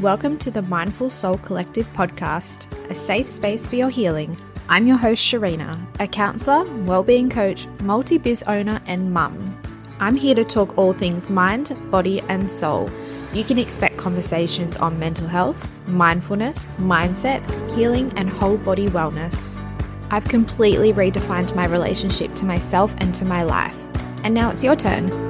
Welcome to the Mindful Soul Collective podcast, a safe space for your healing. I'm your host, Sharina, a counselor, well-being coach, multi-biz owner, and mum. I'm here to talk all things mind, body, and soul. You can expect conversations on mental health, mindfulness, mindset, healing, and whole body wellness. I've completely redefined my relationship to myself and to my life. And now it's your turn.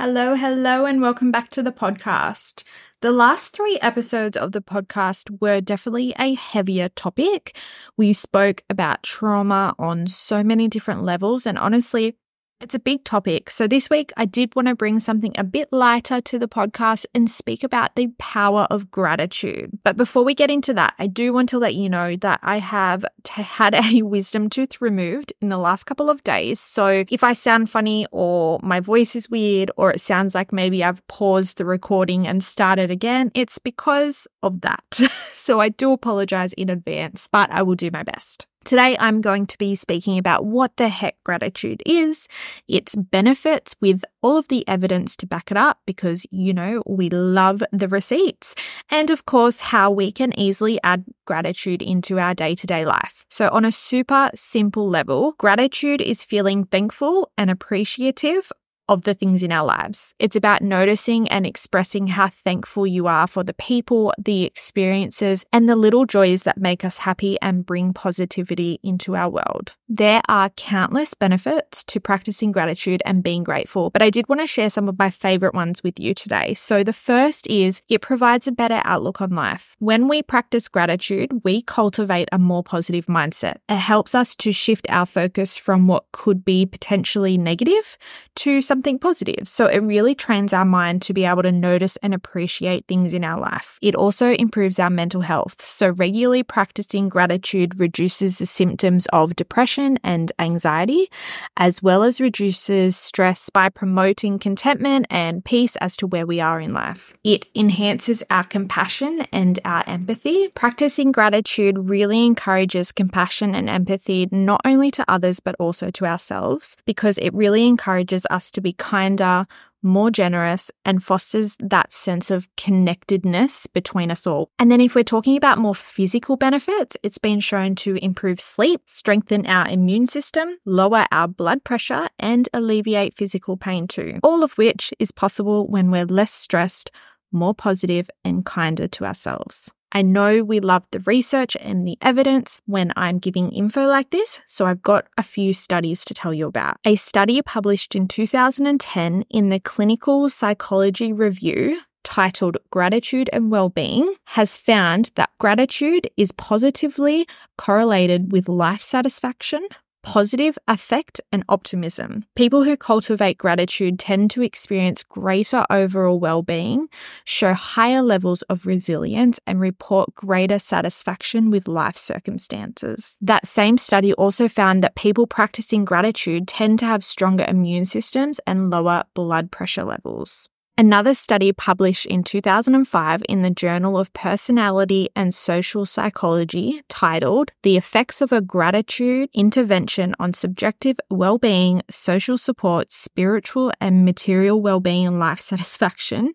Hello, hello, and welcome back to the podcast. The last three episodes of the podcast were definitely a heavier topic. We spoke about trauma on so many different levels, and honestly, it's a big topic. So, this week I did want to bring something a bit lighter to the podcast and speak about the power of gratitude. But before we get into that, I do want to let you know that I have t- had a wisdom tooth removed in the last couple of days. So, if I sound funny or my voice is weird or it sounds like maybe I've paused the recording and started again, it's because of that. so, I do apologize in advance, but I will do my best. Today, I'm going to be speaking about what the heck gratitude is, its benefits with all of the evidence to back it up, because you know we love the receipts, and of course, how we can easily add gratitude into our day to day life. So, on a super simple level, gratitude is feeling thankful and appreciative of the things in our lives. It's about noticing and expressing how thankful you are for the people, the experiences, and the little joys that make us happy and bring positivity into our world. There are countless benefits to practicing gratitude and being grateful, but I did want to share some of my favorite ones with you today. So, the first is it provides a better outlook on life. When we practice gratitude, we cultivate a more positive mindset. It helps us to shift our focus from what could be potentially negative to something something positive. So it really trains our mind to be able to notice and appreciate things in our life. It also improves our mental health. So regularly practicing gratitude reduces the symptoms of depression and anxiety, as well as reduces stress by promoting contentment and peace as to where we are in life. It enhances our compassion and our empathy. Practicing gratitude really encourages compassion and empathy not only to others but also to ourselves because it really encourages us to be be kinder, more generous, and fosters that sense of connectedness between us all. And then, if we're talking about more physical benefits, it's been shown to improve sleep, strengthen our immune system, lower our blood pressure, and alleviate physical pain too. All of which is possible when we're less stressed, more positive, and kinder to ourselves. I know we love the research and the evidence when I'm giving info like this, so I've got a few studies to tell you about. A study published in 2010 in the Clinical Psychology Review titled Gratitude and Wellbeing has found that gratitude is positively correlated with life satisfaction, positive affect and optimism. People who cultivate gratitude tend to experience greater overall well-being, show higher levels of resilience and report greater satisfaction with life circumstances. That same study also found that people practicing gratitude tend to have stronger immune systems and lower blood pressure levels. Another study published in 2005 in the Journal of Personality and Social Psychology titled The Effects of a Gratitude Intervention on Subjective Well-being, Social Support, Spiritual and Material Well-being and Life Satisfaction.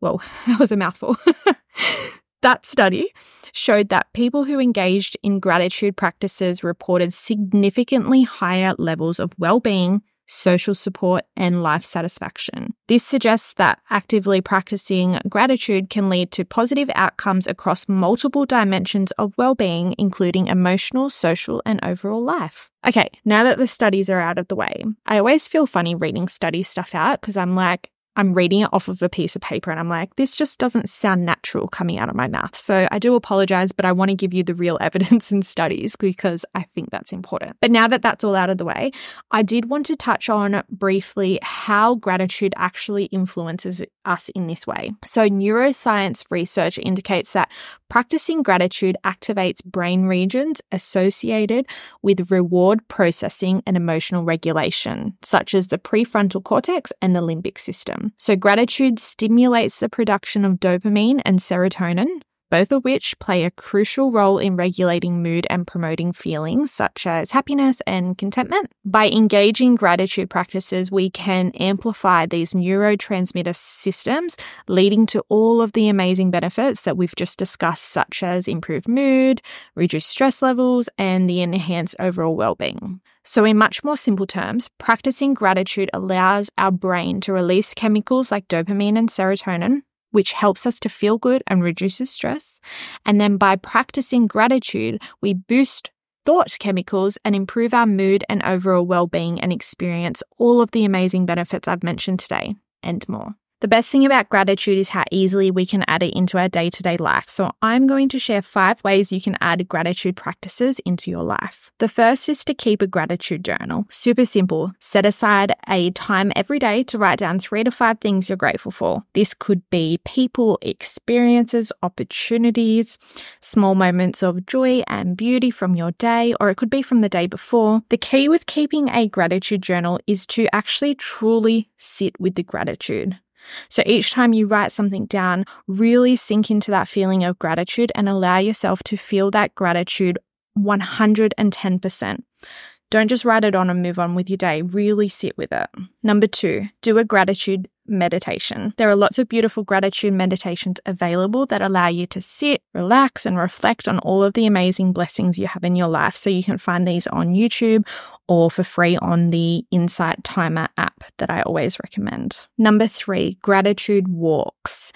Well, that was a mouthful. that study showed that people who engaged in gratitude practices reported significantly higher levels of well-being, social support, and life satisfaction. This suggests that actively practicing gratitude can lead to positive outcomes across multiple dimensions of well-being, including emotional, social, and overall life. Okay, now that the studies are out of the way, I always feel funny reading study stuff out because I'm like, I'm reading it off of a piece of paper and I'm like, this just doesn't sound natural coming out of my mouth. So I do apologize, but I want to give you the real evidence and studies because I think that's important. But now that that's all out of the way, I did want to touch on briefly how gratitude actually influences us in this way. So, neuroscience research indicates that practicing gratitude activates brain regions associated with reward processing and emotional regulation, such as the prefrontal cortex and the limbic system. So, gratitude stimulates the production of dopamine and serotonin, both of which play a crucial role in regulating mood and promoting feelings such as happiness and contentment. By engaging gratitude practices, we can amplify these neurotransmitter systems, leading to all of the amazing benefits that we've just discussed, such as improved mood, reduced stress levels, and the enhanced overall well-being. So, in much more simple terms, practicing gratitude allows our brain to release chemicals like dopamine and serotonin, which helps us to feel good and reduces stress. And then by practicing gratitude, we boost thought chemicals and improve our mood and overall well being and experience all of the amazing benefits I've mentioned today and more. The best thing about gratitude is how easily we can add it into our day to day life. So, I'm going to share five ways you can add gratitude practices into your life. The first is to keep a gratitude journal. Super simple. Set aside a time every day to write down three to five things you're grateful for. This could be people, experiences, opportunities, small moments of joy and beauty from your day, or it could be from the day before. The key with keeping a gratitude journal is to actually truly sit with the gratitude. So each time you write something down, really sink into that feeling of gratitude and allow yourself to feel that gratitude 110%. Don't just write it on and move on with your day. Really sit with it. Number two, do a gratitude meditation. There are lots of beautiful gratitude meditations available that allow you to sit, relax, and reflect on all of the amazing blessings you have in your life. So you can find these on YouTube or for free on the Insight Timer app that I always recommend. Number three, gratitude walks.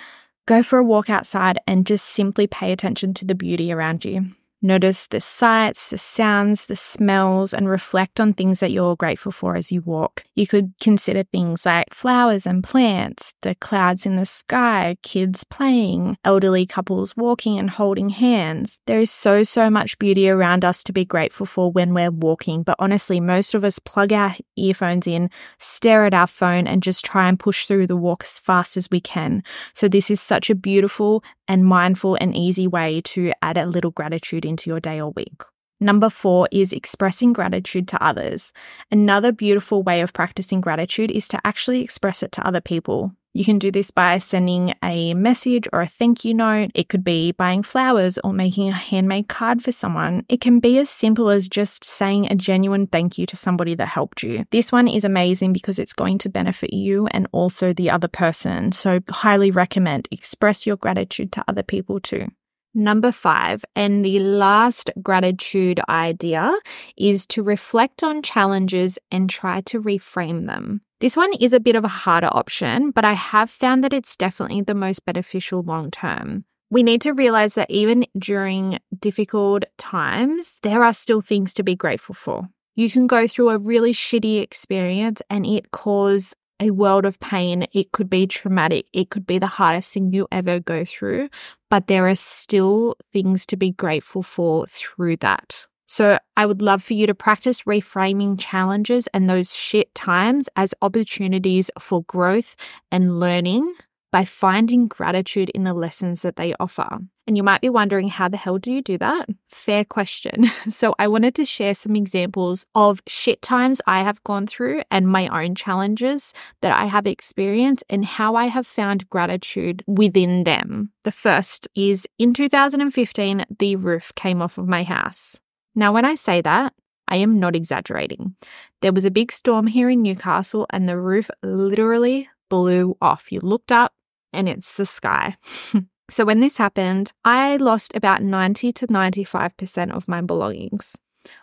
Go for a walk outside and just simply pay attention to the beauty around you. Notice the sights, the sounds, the smells, and reflect on things that you're grateful for as you walk. You could consider things like flowers and plants, the clouds in the sky, kids playing, elderly couples walking and holding hands. There is so, so much beauty around us to be grateful for when we're walking, but honestly, most of us plug our earphones in, stare at our phone, and just try and push through the walk as fast as we can. So, this is such a beautiful and mindful and easy way to add a little gratitude into your day or week. Number four is expressing gratitude to others. Another beautiful way of practicing gratitude is to actually express it to other people. You can do this by sending a message or a thank you note. It could be buying flowers or making a handmade card for someone. It can be as simple as just saying a genuine thank you to somebody that helped you. This one is amazing because it's going to benefit you and also the other person. So, highly recommend express your gratitude to other people too. Number five, and the last gratitude idea is to reflect on challenges and try to reframe them. This one is a bit of a harder option, but I have found that it's definitely the most beneficial long term. We need to realize that even during difficult times, there are still things to be grateful for. You can go through a really shitty experience and it cause a world of pain. It could be traumatic. It could be the hardest thing you ever go through, but there are still things to be grateful for through that. So I would love for you to practice reframing challenges and those shit times as opportunities for growth and learning by finding gratitude in the lessons that they offer. And you might be wondering, how the hell do you do that? Fair question. So, I wanted to share some examples of shit times I have gone through and my own challenges that I have experienced and how I have found gratitude within them. The first is in 2015, the roof came off of my house. Now, when I say that, I am not exaggerating. There was a big storm here in Newcastle and the roof literally blew off. You looked up and it's the sky. so when this happened, I lost about 90 to 95% of my belongings.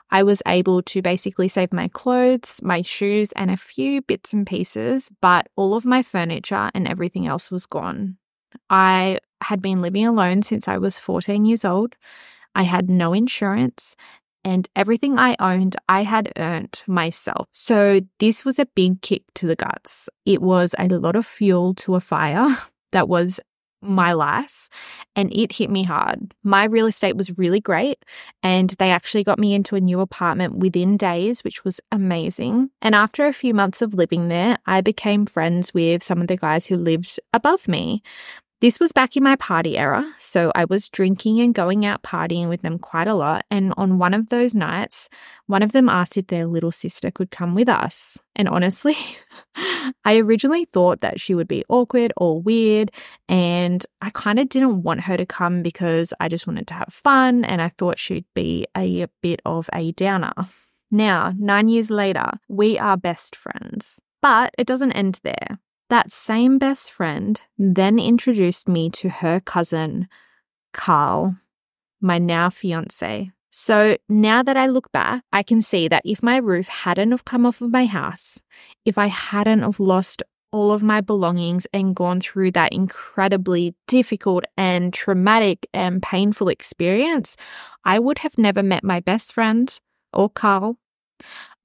I was able to basically save my clothes, my shoes, and a few bits and pieces, but all of my furniture and everything else was gone. I had been living alone since I was 14 years old. I had no insurance, and everything I owned, I had earned myself. So this was a big kick to the guts. It was a lot of fuel to a fire that was my life and it hit me hard. My real estate was really great and they actually got me into a new apartment within days, which was amazing. And after a few months of living there, I became friends with some of the guys who lived above me. This was back in my party era, so I was drinking and going out partying with them quite a lot. And on one of those nights, one of them asked if their little sister could come with us. And honestly, I originally thought that she would be awkward or weird, and I kind of didn't want her to come because I just wanted to have fun and I thought she'd be a bit of a downer. Now, nine years later, we are best friends. But it doesn't end there. That same best friend then introduced me to her cousin, Carl, my now fiance. So now that I look back, I can see that if my roof hadn't have come off of my house, if I hadn't have lost all of my belongings and gone through that incredibly difficult and traumatic and painful experience, I would have never met my best friend or Carl.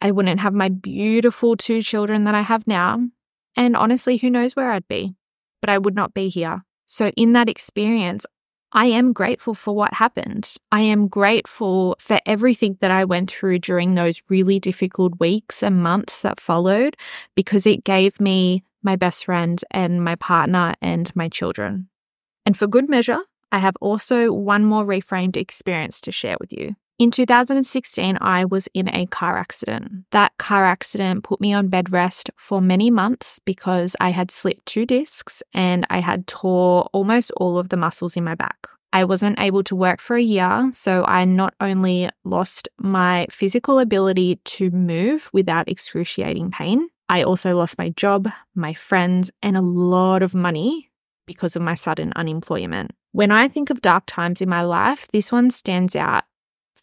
I wouldn't have my beautiful two children that I have now. And honestly, who knows where I'd be? But I would not be here. So, in that experience, I am grateful for what happened. I am grateful for everything that I went through during those really difficult weeks and months that followed because it gave me my best friend and my partner and my children. And for good measure, I have also one more reframed experience to share with you. In 2016, I was in a car accident. That car accident put me on bed rest for many months because I had slipped two discs and I had tore almost all of the muscles in my back. I wasn't able to work for a year, so I not only lost my physical ability to move without excruciating pain, I also lost my job, my friends, and a lot of money because of my sudden unemployment. When I think of dark times in my life, this one stands out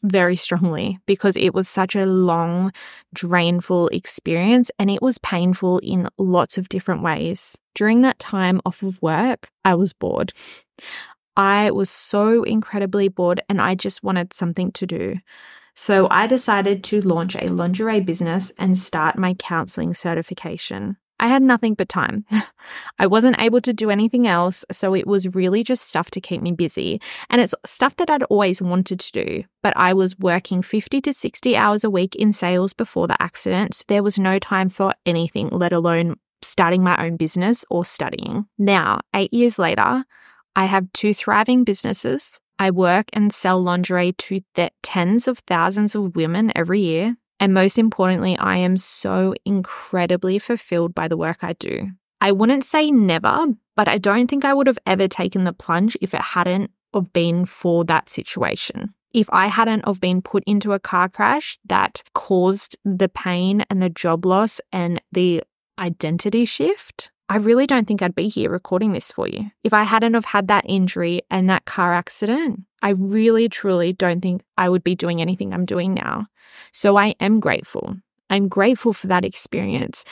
very strongly because it was such a long, drainful experience and it was painful in lots of different ways. During that time off of work, I was bored. I was so incredibly bored and I just wanted something to do. So I decided to launch a lingerie business and start my counseling certification. I had nothing but time. I wasn't able to do anything else, so it was really just stuff to keep me busy. And it's stuff that I'd always wanted to do, but I was working 50 to 60 hours a week in sales before the accident. There was no time for anything, let alone starting my own business or studying. Now, eight years later, I have two thriving businesses. I work and sell lingerie to tens of thousands of women every year. And most importantly, I am so incredibly fulfilled by the work I do. I wouldn't say never, but I don't think I would have ever taken the plunge if it hadn't have been for that situation. If I hadn't have been put into a car crash that caused the pain and the job loss and the identity shift, I really don't think I'd be here recording this for you. If I hadn't have had that injury and that car accident, I really truly don't think I would be doing anything I'm doing now. So I am grateful. I'm grateful for that experience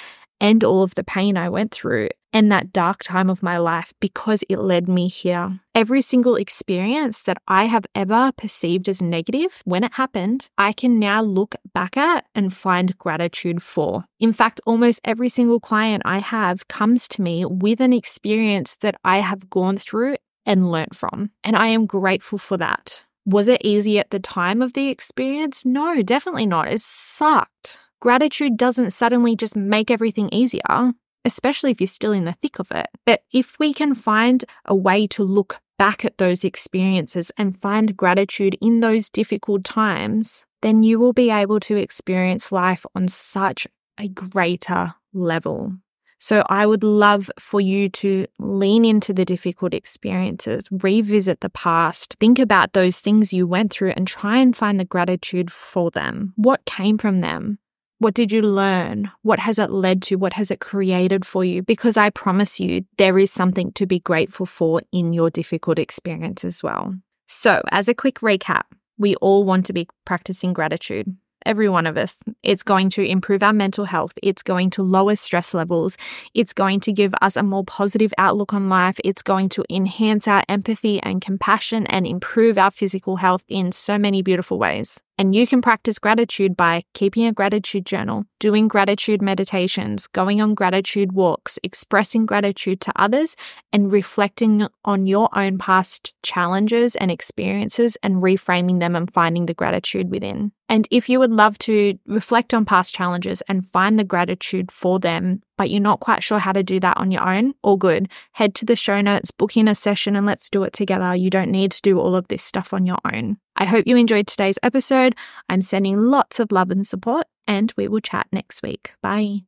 and all of the pain I went through and that dark time of my life because it led me here. Every single experience that I have ever perceived as negative when it happened, I can now look back at and find gratitude for. In fact, almost every single client I have comes to me with an experience that I have gone through and learnt from. And I am grateful for that. Was it easy at the time of the experience? No, definitely not. It sucked. Gratitude doesn't suddenly just make everything easier, especially if you're still in the thick of it. But if we can find a way to look back at those experiences and find gratitude in those difficult times, then you will be able to experience life on such a greater level. So I would love for you to lean into the difficult experiences, revisit the past, think about those things you went through and try and find the gratitude for them. What came from them? What did you learn? What has it led to? What has it created for you? Because I promise you, there is something to be grateful for in your difficult experience as well. So, as a quick recap, we all want to be practicing gratitude every one of us. It's going to improve our mental health. It's going to lower stress levels. It's going to give us a more positive outlook on life. It's going to enhance our empathy and compassion and improve our physical health in so many beautiful ways. And you can practice gratitude by keeping a gratitude journal, doing gratitude meditations, going on gratitude walks, expressing gratitude to others, and reflecting on your own past challenges and experiences and reframing them and finding the gratitude within. And if you would love to reflect on past challenges and find the gratitude for them, but you're not quite sure how to do that on your own, all good. Head to the show notes, book in a session, and let's do it together. You don't need to do all of this stuff on your own. I hope you enjoyed today's episode. I'm sending lots of love and support, and we will chat next week. Bye.